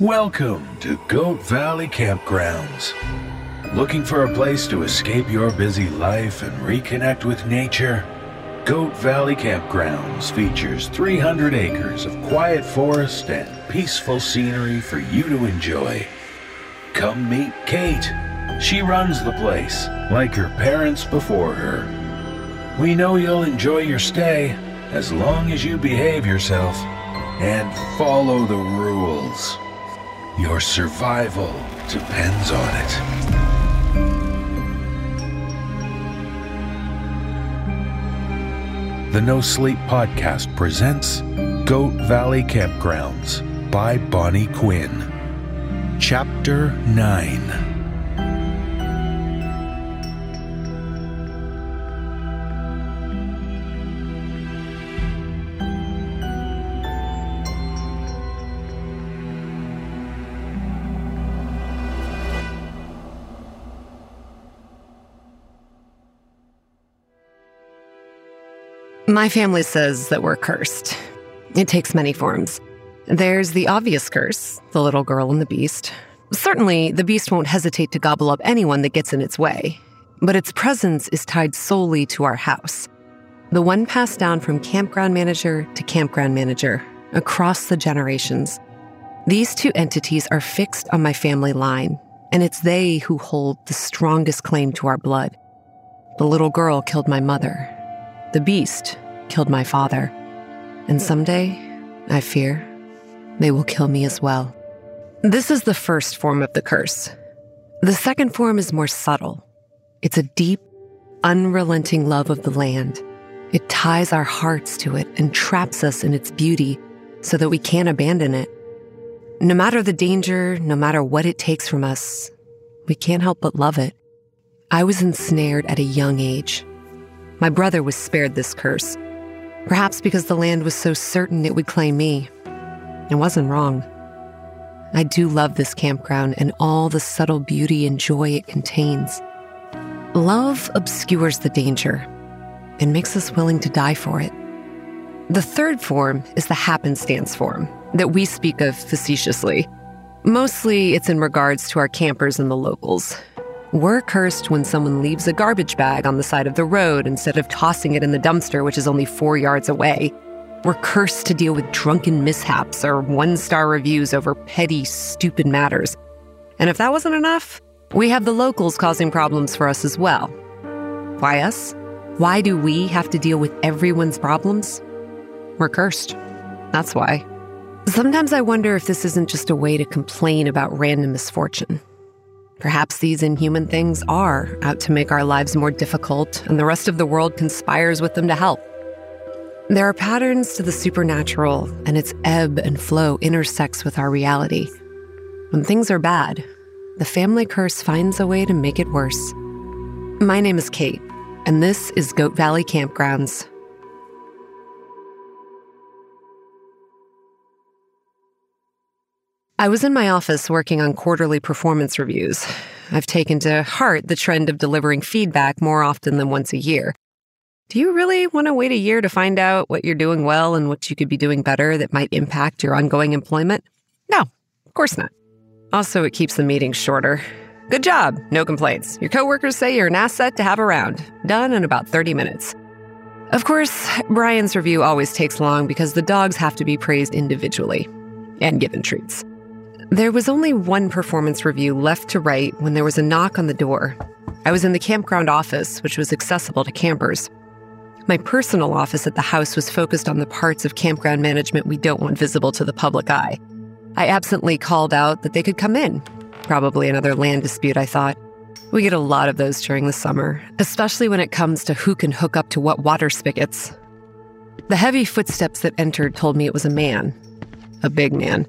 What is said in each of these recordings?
Welcome to Goat Valley Campgrounds. Looking for a place to escape your busy life and reconnect with nature? Goat Valley Campgrounds features 300 acres of quiet forest and peaceful scenery for you to enjoy. Come meet Kate. She runs the place, like her parents before her. We know you'll enjoy your stay as long as you behave yourself and follow the rules. Your survival depends on it. The NoSleep Podcast presents Goat Valley Campgrounds by Bonnie Quinn. Chapter 9 My family says that we're cursed. It takes many forms. There's the obvious curse, the little girl and the beast. Certainly, the beast won't hesitate to gobble up anyone that gets in its way, but its presence is tied solely to our house. The one passed down from campground manager to campground manager across the generations. These two entities are fixed on my family line, and it's they who hold the strongest claim to our blood. The little girl killed my mother, the beast killed my father. And hmm. someday, I fear, they will kill me as well. This is the first form of the curse. The second form is more subtle. It's a deep, unrelenting love of the land. It ties our hearts to it and traps us in its beauty so that we can't abandon it. No matter the danger, no matter what it takes from us, we can't help but love it. I was ensnared at a young age my brother was spared this curse, perhaps because the land was so certain it would claim me. It wasn't wrong. I do love this campground and all the subtle beauty and joy it contains. Love obscures the danger and makes us willing to die for it. The third form is the happenstance form that we speak of facetiously. Mostly it's in regards to our campers and the locals, we're cursed when someone leaves a garbage bag on the side of the road instead of tossing it in the dumpster, which is only four yards away. We're cursed to deal with drunken mishaps or one star reviews over petty, stupid matters. And if that wasn't enough, we have the locals causing problems for us as well. Why us? Why do we have to deal with everyone's problems? We're cursed. That's why. Sometimes I wonder if this isn't just a way to complain about random misfortune. Perhaps these inhuman things are out to make our lives more difficult, and the rest of the world conspires with them to help. There are patterns to the supernatural, and its ebb and flow intersects with our reality. When things are bad, the family curse finds a way to make it worse. My name is Kate, and this is Goat Valley Campgrounds. I was in my office working on quarterly performance reviews. I've taken to heart the trend of delivering feedback more often than once a year. Do you really want to wait a year to find out what you're doing well and what you could be doing better that might impact your ongoing employment? No, of course not. Also, it keeps the meetings shorter. Good job, no complaints. Your coworkers say you're an asset to have around. Done in about 30 minutes. Of course, Bryan's review always takes long because the dogs have to be praised individually and given treats. There was only one performance review left to write when there was a knock on the door. I was in the campground office, which was accessible to campers. My personal office at the house was focused on the parts of campground management we don't want visible to the public eye. I absently called out that they could come in. Probably another land dispute, I thought. We get a lot of those during the summer, especially when it comes to who can hook up to what water spigots. The heavy footsteps that entered told me it was a man, a big man.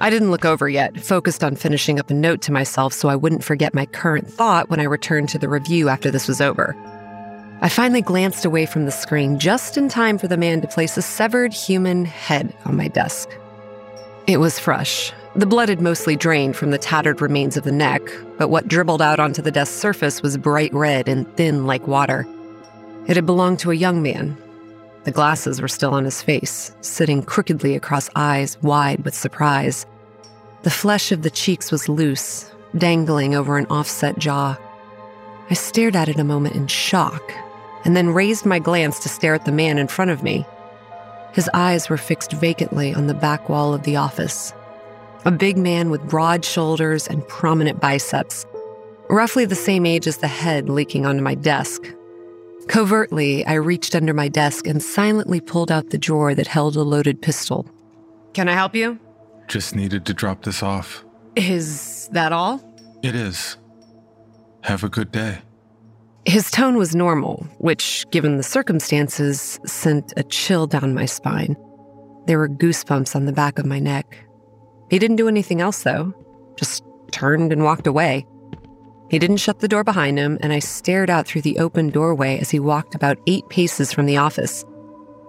I didn't look over yet, focused on finishing up a note to myself so I wouldn't forget my current thought when I returned to the review after this was over. I finally glanced away from the screen just in time for the man to place a severed human head on my desk. It was fresh. The blood had mostly drained from the tattered remains of the neck, but what dribbled out onto the desk surface was bright red and thin like water. It had belonged to a young man, the glasses were still on his face, sitting crookedly across eyes wide with surprise. The flesh of the cheeks was loose, dangling over an offset jaw. I stared at it a moment in shock, and then raised my glance to stare at the man in front of me. His eyes were fixed vacantly on the back wall of the office. A big man with broad shoulders and prominent biceps, roughly the same age as the head leaking onto my desk. Covertly, I reached under my desk and silently pulled out the drawer that held a loaded pistol. Can I help you? Just needed to drop this off. Is that all? It is. Have a good day. His tone was normal, which, given the circumstances, sent a chill down my spine. There were goosebumps on the back of my neck. He didn't do anything else, though, just turned and walked away. He didn't shut the door behind him, and I stared out through the open doorway as he walked about eight paces from the office.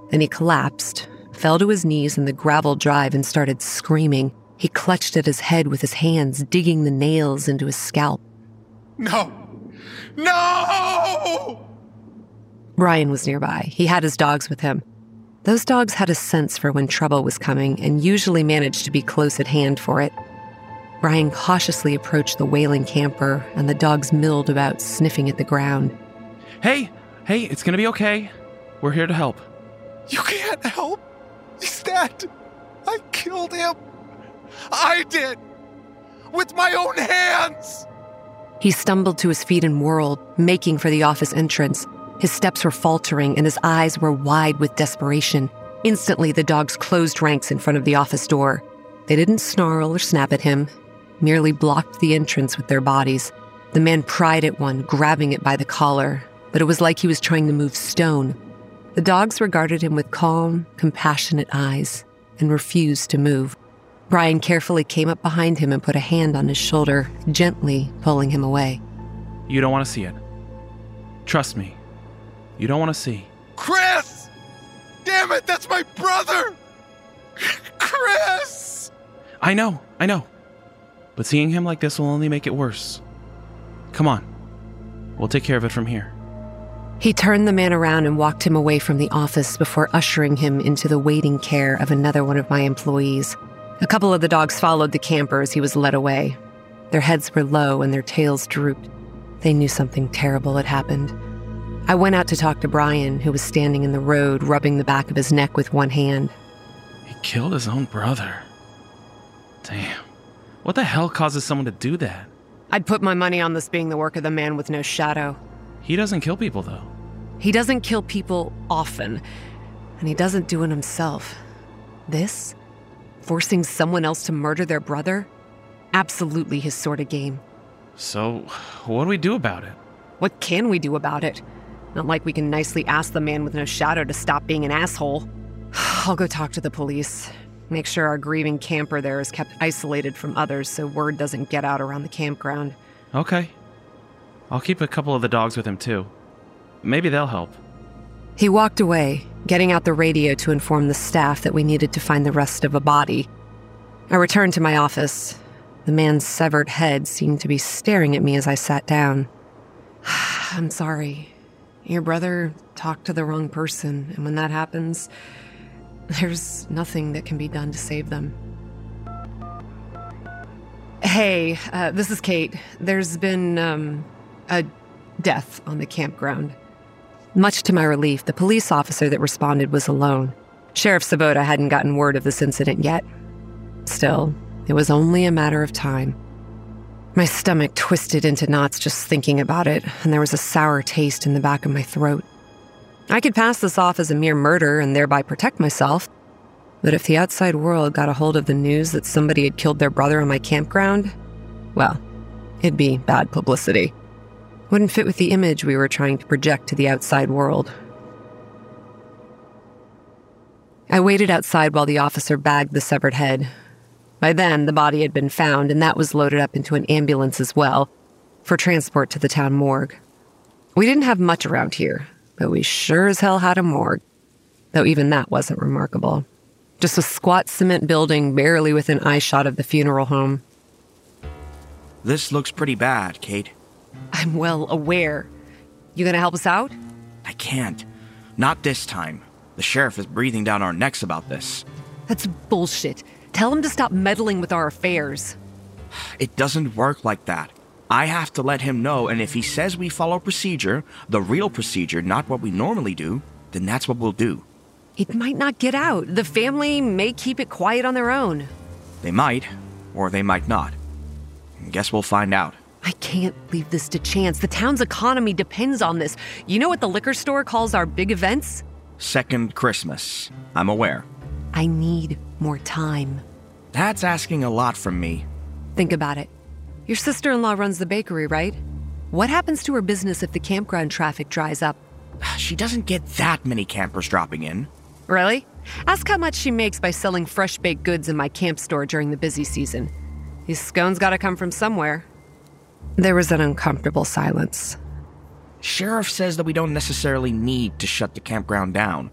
Then he collapsed, fell to his knees in the gravel drive, and started screaming. He clutched at his head with his hands, digging the nails into his scalp. No! No! Bryan was nearby. He had his dogs with him. Those dogs had a sense for when trouble was coming and usually managed to be close at hand for it. Bryan cautiously approached the wailing camper, and the dogs milled about, sniffing at the ground. Hey, hey, it's gonna be okay. We're here to help. You can't help. He's dead. I killed him. I did. With my own hands. He stumbled to his feet and whirled, making for the office entrance. His steps were faltering and his eyes were wide with desperation. Instantly, the dogs closed ranks in front of the office door. They didn't snarl or snap at him, merely blocked the entrance with their bodies. The man pried at one, grabbing it by the collar, but it was like he was trying to move stone. The dogs regarded him with calm, compassionate eyes and refused to move. Bryan carefully came up behind him and put a hand on his shoulder, gently pulling him away. You don't want to see it. Trust me. You don't want to see. Chris! Damn it, that's my brother! Chris! I know, I know. But seeing him like this will only make it worse. Come on. We'll take care of it from here. He turned the man around and walked him away from the office before ushering him into the waiting care of another one of my employees. A couple of the dogs followed the camper as he was led away. Their heads were low and their tails drooped. They knew something terrible had happened. I went out to talk to Bryan, who was standing in the road, rubbing the back of his neck with one hand. He killed his own brother. Damn. What the hell causes someone to do that? I'd put my money on this being the work of the man with no shadow. He doesn't kill people, though. He doesn't kill people often, and he doesn't do it himself. This? Forcing someone else to murder their brother? Absolutely his sort of game. So, what do we do about it? What can we do about it? Not like we can nicely ask the man with no shadow to stop being an asshole. I'll go talk to the police. Make sure our grieving camper there is kept isolated from others so word doesn't get out around the campground. Okay. I'll keep a couple of the dogs with him, too. Maybe they'll help. He walked away, getting out the radio to inform the staff that we needed to find the rest of a body. I returned to my office. The man's severed head seemed to be staring at me as I sat down. I'm sorry. Your brother talked to the wrong person, and when that happens, there's nothing that can be done to save them. Hey, uh, this is Kate. There's been um, a death on the campground. Much to my relief, the police officer that responded was alone. Sheriff Sabota hadn't gotten word of this incident yet. Still, it was only a matter of time. My stomach twisted into knots just thinking about it, and there was a sour taste in the back of my throat. I could pass this off as a mere murder and thereby protect myself, but if the outside world got a hold of the news that somebody had killed their brother on my campground, well, it'd be bad publicity. Wouldn't fit with the image we were trying to project to the outside world. I waited outside while the officer bagged the severed head. By then, the body had been found, and that was loaded up into an ambulance as well for transport to the town morgue. We didn't have much around here, but we sure as hell had a morgue, though even that wasn't remarkable. Just a squat cement building barely within eyeshot of the funeral home. This looks pretty bad, Kate. I'm well aware. You gonna help us out? I can't. Not this time. The sheriff is breathing down our necks about this. That's bullshit. Tell him to stop meddling with our affairs. It doesn't work like that. I have to let him know, and if he says we follow procedure, the real procedure, not what we normally do, then that's what we'll do. It might not get out. The family may keep it quiet on their own. They might, or they might not. Guess we'll find out. I can't leave this to chance. The town's economy depends on this. You know what the liquor store calls our big events? Second Christmas. I'm aware. I need more time. That's asking a lot from me. Think about it. Your sister in law runs the bakery, right? What happens to her business if the campground traffic dries up? She doesn't get that many campers dropping in. Really? Ask how much she makes by selling fresh baked goods in my camp store during the busy season. These scones gotta come from somewhere. There was an uncomfortable silence. Sheriff says that we don't necessarily need to shut the campground down.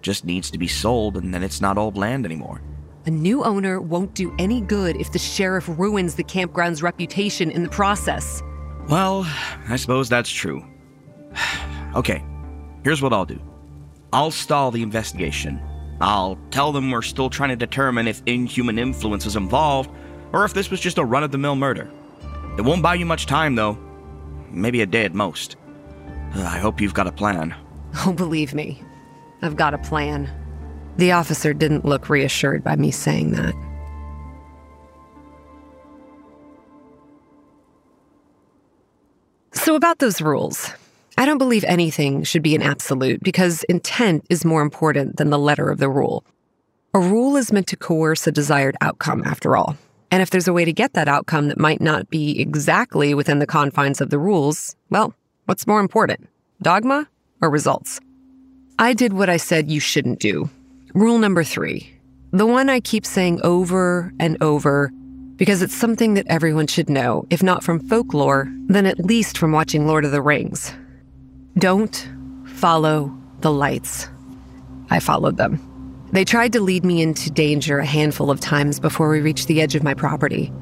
Just needs to be sold, and then it's not old land anymore. A new owner won't do any good if the sheriff ruins the campground's reputation in the process. Well, I suppose that's true. okay, here's what I'll do I'll stall the investigation. I'll tell them we're still trying to determine if inhuman influence is involved or if this was just a run of the mill murder. It won't buy you much time, though. Maybe a day at most. I hope you've got a plan. Oh, believe me, I've got a plan. The officer didn't look reassured by me saying that. So, about those rules, I don't believe anything should be an absolute because intent is more important than the letter of the rule. A rule is meant to coerce a desired outcome, after all. And if there's a way to get that outcome that might not be exactly within the confines of the rules, well, what's more important, dogma or results? I did what I said you shouldn't do. Rule number three, the one I keep saying over and over because it's something that everyone should know, if not from folklore, then at least from watching Lord of the Rings. Don't follow the lights. I followed them. They tried to lead me into danger a handful of times before we reached the edge of my property.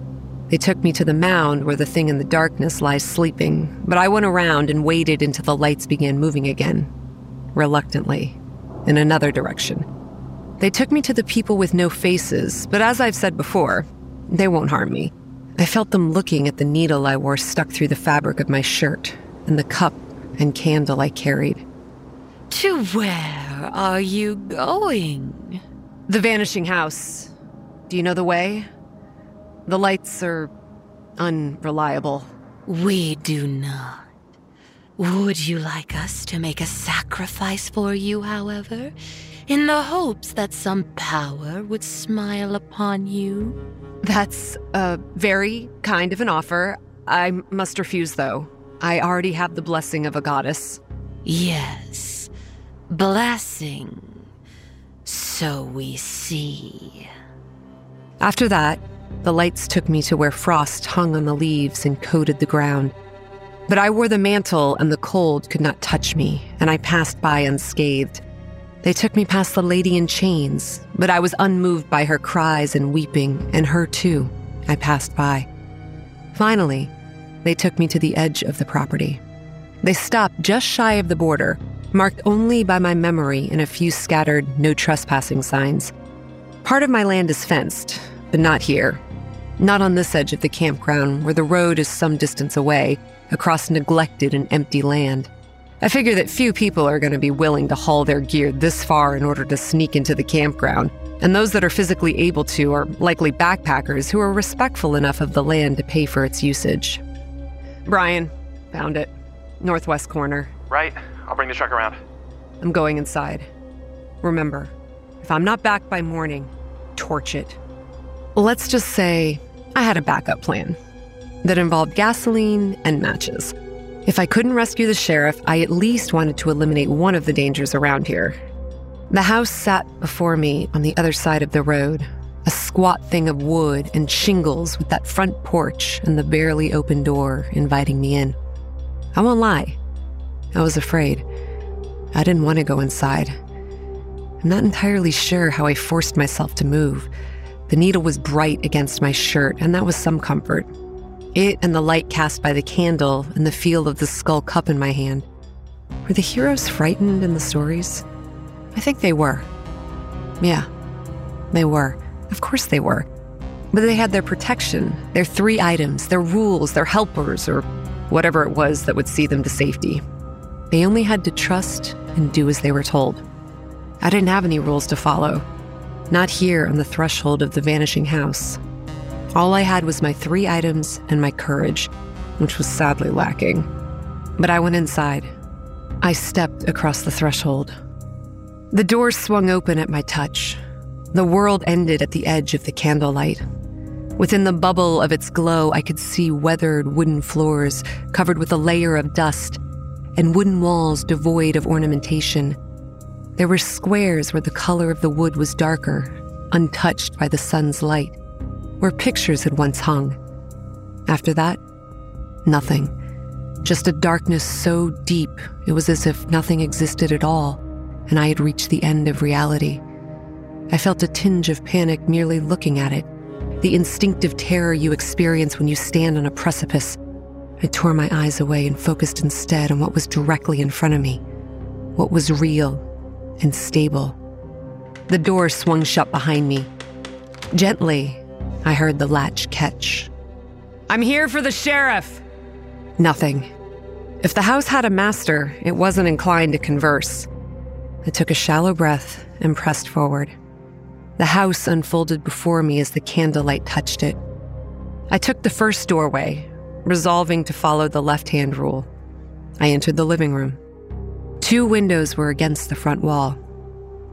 They took me to the mound where the thing in the darkness lies sleeping, but I went around and waited until the lights began moving again, reluctantly, in another direction. They took me to the people with no faces, but as I've said before, they won't harm me. I felt them looking at the needle I wore stuck through the fabric of my shirt and the cup and candle I carried. To where are you going? The vanishing house. Do you know the way? The lights are unreliable. We do not. Would you like us to make a sacrifice for you, however, in the hopes that some power would smile upon you? That's a very kind of an offer. I must refuse, though. I already have the blessing of a goddess. Yes, blessing. So we see. After that, the lights took me to where frost hung on the leaves and coated the ground. But I wore the mantle, and the cold could not touch me, and I passed by unscathed. They took me past the lady in chains, but I was unmoved by her cries and weeping, and her too. I passed by. Finally, they took me to the edge of the property. They stopped just shy of the border, marked only by my memory and a few scattered no trespassing signs. Part of my land is fenced, but not here. Not on this edge of the campground, where the road is some distance away, across neglected and empty land. I figure that few people are going to be willing to haul their gear this far in order to sneak into the campground, and those that are physically able to are likely backpackers who are respectful enough of the land to pay for its usage. Bryan, found it. Northwest corner. Right. I'll bring the truck around. I'm going inside. Remember, if I'm not back by morning, torch it. Let's just say I had a backup plan that involved gasoline and matches. If I couldn't rescue the sheriff, I at least wanted to eliminate one of the dangers around here. The house sat before me on the other side of the road, a squat thing of wood and shingles with that front porch and the barely open door inviting me in. I won't lie, I was afraid. I didn't want to go inside. I'm not entirely sure how I forced myself to move. The needle was bright against my shirt, and that was some comfort. It and the light cast by the candle and the feel of the skull cup in my hand. Were the heroes frightened in the stories? I think they were. Yeah, they were. Of course they were. But they had their protection, their three items, their rules, their helpers, or whatever it was that would see them to safety. They only had to trust and do as they were told. I didn't have any rules to follow. Not here on the threshold of the vanishing house. All I had was my three items and my courage, which was sadly lacking. But I went inside. I stepped across the threshold. The door swung open at my touch. The world ended at the edge of the candlelight. Within the bubble of its glow, I could see weathered wooden floors covered with a layer of dust and wooden walls devoid of ornamentation. There were squares where the color of the wood was darker, untouched by the sun's light, where pictures had once hung. After that, nothing. Just a darkness so deep it was as if nothing existed at all, and I had reached the end of reality. I felt a tinge of panic merely looking at it, the instinctive terror you experience when you stand on a precipice. I tore my eyes away and focused instead on what was directly in front of me, what was real and stable. The door swung shut behind me. Gently, I heard the latch catch. I'm here for the sheriff! Nothing. If the house had a master, it wasn't inclined to converse. I took a shallow breath and pressed forward. The house unfolded before me as the candlelight touched it. I took the first doorway, resolving to follow the left hand rule. I entered the living room. Two windows were against the front wall,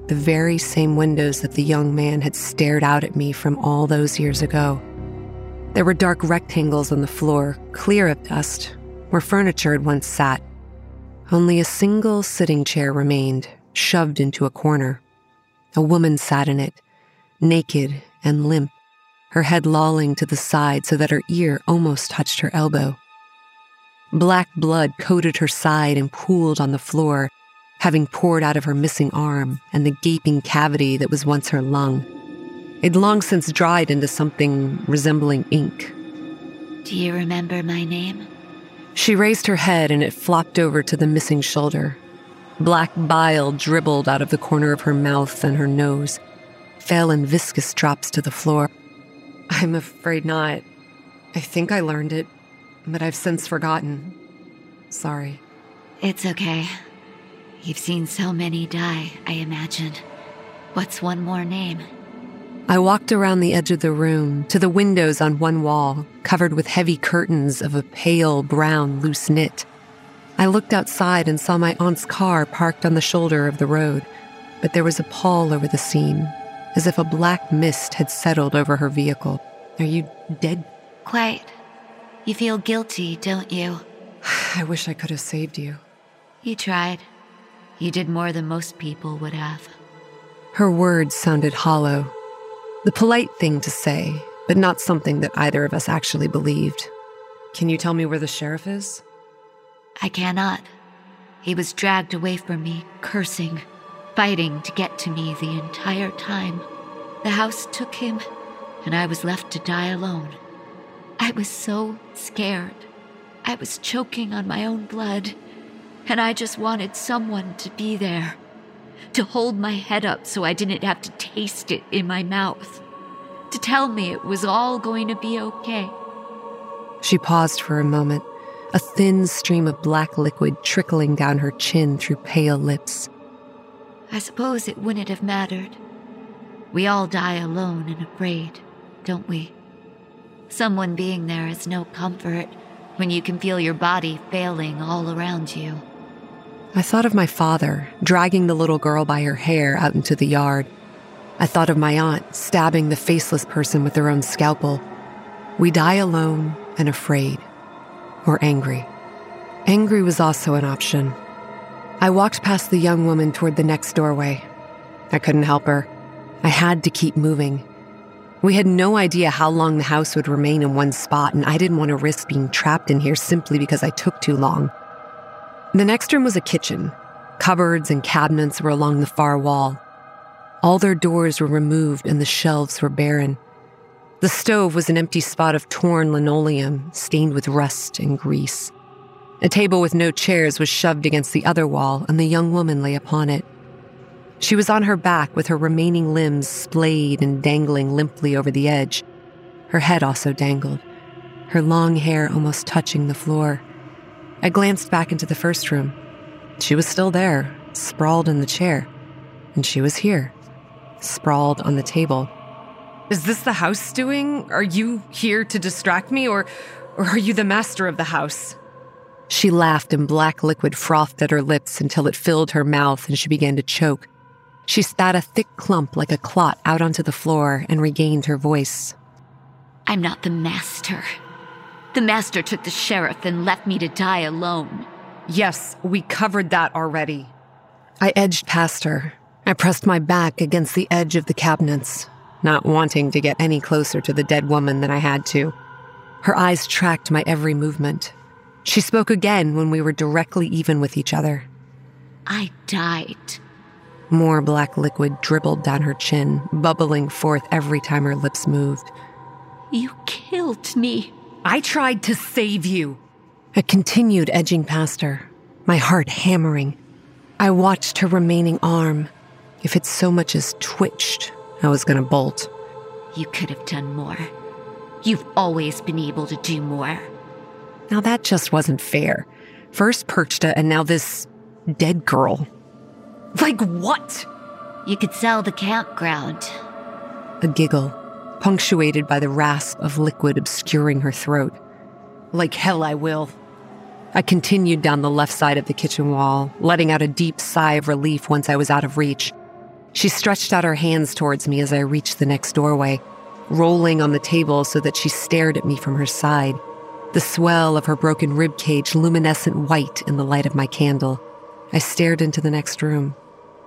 the very same windows that the young man had stared out at me from all those years ago. There were dark rectangles on the floor, clear of dust, where furniture had once sat. Only a single sitting chair remained, shoved into a corner. A woman sat in it, naked and limp, her head lolling to the side so that her ear almost touched her elbow. Black blood coated her side and pooled on the floor, having poured out of her missing arm and the gaping cavity that was once her lung. It'd long since dried into something resembling ink. Do you remember my name? She raised her head and it flopped over to the missing shoulder. Black bile dribbled out of the corner of her mouth and her nose, fell in viscous drops to the floor. I'm afraid not. I think I learned it, but I've since forgotten. Sorry. It's okay. You've seen so many die, I imagine. What's one more name? I walked around the edge of the room to the windows on one wall, covered with heavy curtains of a pale brown loose knit. I looked outside and saw my aunt's car parked on the shoulder of the road, but there was a pall over the scene, as if a black mist had settled over her vehicle. Are you dead? Quite. You feel guilty, don't you? I wish I could have saved you. You tried. You did more than most people would have. Her words sounded hollow. The polite thing to say, but not something that either of us actually believed. Can you tell me where the sheriff is? I cannot. He was dragged away from me, cursing, fighting to get to me the entire time. The house took him, and I was left to die alone. I was so scared. I was choking on my own blood, and I just wanted someone to be there, to hold my head up so I didn't have to taste it in my mouth, to tell me it was all going to be okay. She paused for a moment, a thin stream of black liquid trickling down her chin through pale lips. I suppose it wouldn't have mattered. We all die alone and afraid, don't we? Someone being there is no comfort when you can feel your body failing all around you. I thought of my father dragging the little girl by her hair out into the yard. I thought of my aunt stabbing the faceless person with her own scalpel. We die alone and afraid, or angry. Angry was also an option. I walked past the young woman toward the next doorway. I couldn't help her. I had to keep moving. We had no idea how long the house would remain in one spot, and I didn't want to risk being trapped in here simply because I took too long. The next room was a kitchen. Cupboards and cabinets were along the far wall. All their doors were removed and the shelves were barren. The stove was an empty spot of torn linoleum, stained with rust and grease. A table with no chairs was shoved against the other wall, and the young woman lay upon it. She was on her back with her remaining limbs splayed and dangling limply over the edge. Her head also dangled, her long hair almost touching the floor. I glanced back into the first room. She was still there, sprawled in the chair. And she was here, sprawled on the table. Is this the house doing? Are you here to distract me, or, or are you the master of the house? She laughed, and black liquid frothed at her lips until it filled her mouth and she began to choke. She spat a thick clump like a clot out onto the floor and regained her voice. I'm not the master. The master took the sheriff and left me to die alone. Yes, we covered that already. I edged past her. I pressed my back against the edge of the cabinets, not wanting to get any closer to the dead woman than I had to. Her eyes tracked my every movement. She spoke again when we were directly even with each other. I died. More black liquid dribbled down her chin, bubbling forth every time her lips moved. You killed me. I tried to save you. I continued edging past her, my heart hammering. I watched her remaining arm. If it so much as twitched, I was going to bolt. You could have done more. You've always been able to do more. Now that just wasn't fair. First Perchta and now this dead girl. Like what? You could sell the campground. A giggle, punctuated by the rasp of liquid obscuring her throat. Like hell I will. I continued down the left side of the kitchen wall, letting out a deep sigh of relief once I was out of reach. She stretched out her hands towards me as I reached the next doorway, rolling on the table so that she stared at me from her side, the swell of her broken rib cage luminescent white in the light of my candle. I stared into the next room,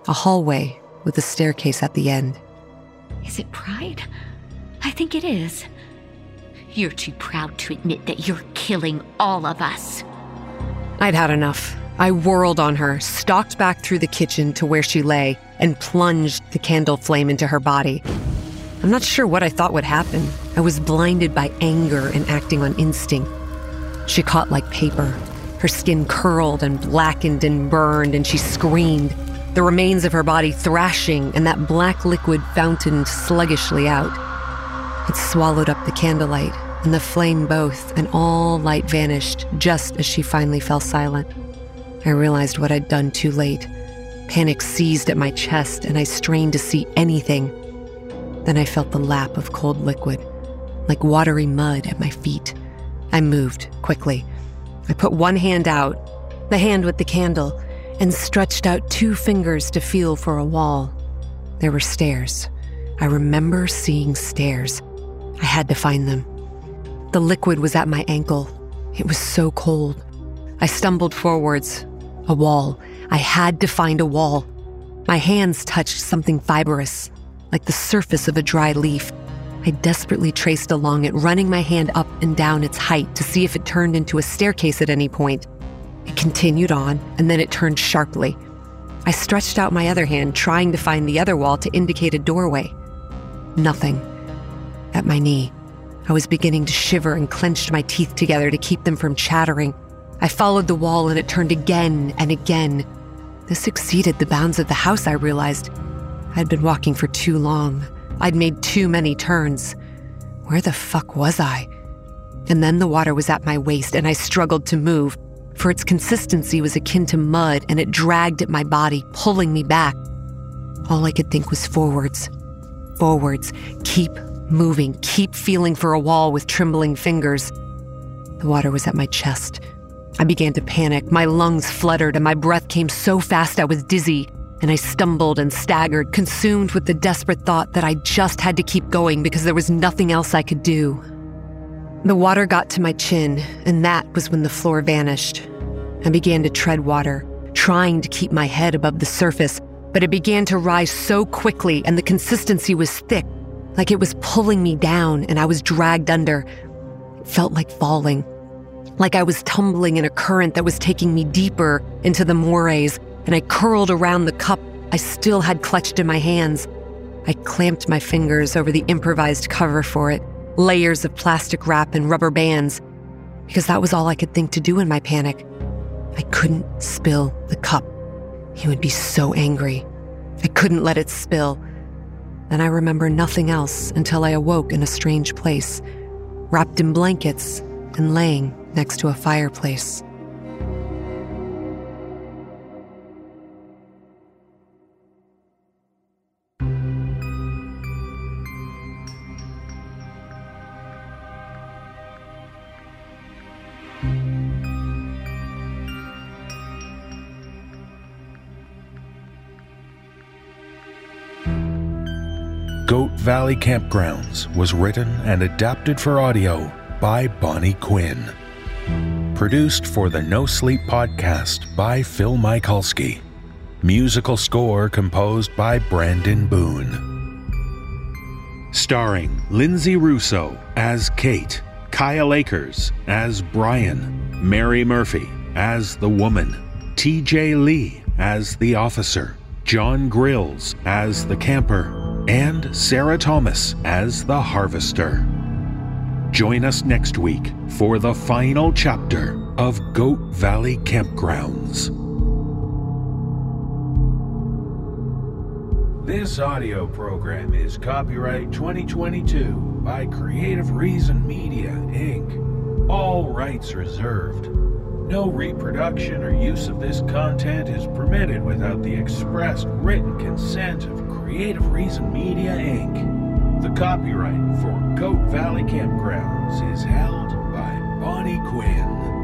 a hallway with a staircase at the end. Is it pride? I think it is. You're too proud to admit that you're killing all of us. I'd had enough. I whirled on her, stalked back through the kitchen to where she lay, and plunged the candle flame into her body. I'm not sure what I thought would happen. I was blinded by anger and acting on instinct. She caught like paper. Her skin curled and blackened and burned, and she screamed, the remains of her body thrashing and that black liquid fountained sluggishly out. It swallowed up the candlelight and the flame both, and all light vanished just as she finally fell silent. I realized what I'd done too late. Panic seized at my chest, and I strained to see anything. Then I felt the lap of cold liquid, like watery mud at my feet. I moved quickly. I put one hand out, the hand with the candle, and stretched out two fingers to feel for a wall. There were stairs. I remember seeing stairs. I had to find them. The liquid was at my ankle. It was so cold. I stumbled forwards. A wall. I had to find a wall. My hands touched something fibrous, like the surface of a dry leaf. I desperately traced along it, running my hand up and down its height to see if it turned into a staircase at any point. It continued on, and then it turned sharply. I stretched out my other hand, trying to find the other wall to indicate a doorway. Nothing. At my knee, I was beginning to shiver and clenched my teeth together to keep them from chattering. I followed the wall and it turned again and again. This exceeded the bounds of the house, I realized. I'd been walking for too long. I'd made too many turns. Where the fuck was I? And then the water was at my waist and I struggled to move, for its consistency was akin to mud and it dragged at my body, pulling me back. All I could think was forwards. Forwards. Keep moving, keep feeling for a wall with trembling fingers. The water was at my chest. I began to panic. My lungs fluttered and my breath came so fast I was dizzy. And I stumbled and staggered, consumed with the desperate thought that I just had to keep going because there was nothing else I could do. The water got to my chin, and that was when the floor vanished. I began to tread water, trying to keep my head above the surface, but it began to rise so quickly and the consistency was thick like it was pulling me down and I was dragged under. It felt like falling, like I was tumbling in a current that was taking me deeper into the mores, and I curled around the cup I still had clutched in my hands. I clamped my fingers over the improvised cover for it, layers of plastic wrap and rubber bands, because that was all I could think to do in my panic. I couldn't spill the cup. He would be so angry. I couldn't let it spill. Then I remember nothing else until I awoke in a strange place, wrapped in blankets and laying next to a fireplace. Goat Valley Campgrounds was written and adapted for audio by Bonnie Quinn. Produced for the NoSleep podcast by Phil Michalski. Musical score composed by Brandon Boone. Starring Linsay Rousseau as Kate, Kyle Akers as Bryan, Mary Murphy as the woman, T.J. Lea as the officer, Jon Grilz as the camper, and Sarah Thomas as the harvester. Join us next week for the final chapter of Goat Valley Campgrounds. This audio program is copyright 2022 by Creative Reason Media, Inc. All rights reserved. No reproduction or use of this content is permitted without the expressed written consent of Creative Reason Media, Inc. The copyright for Goat Valley Campgrounds is held by Bonnie Quinn.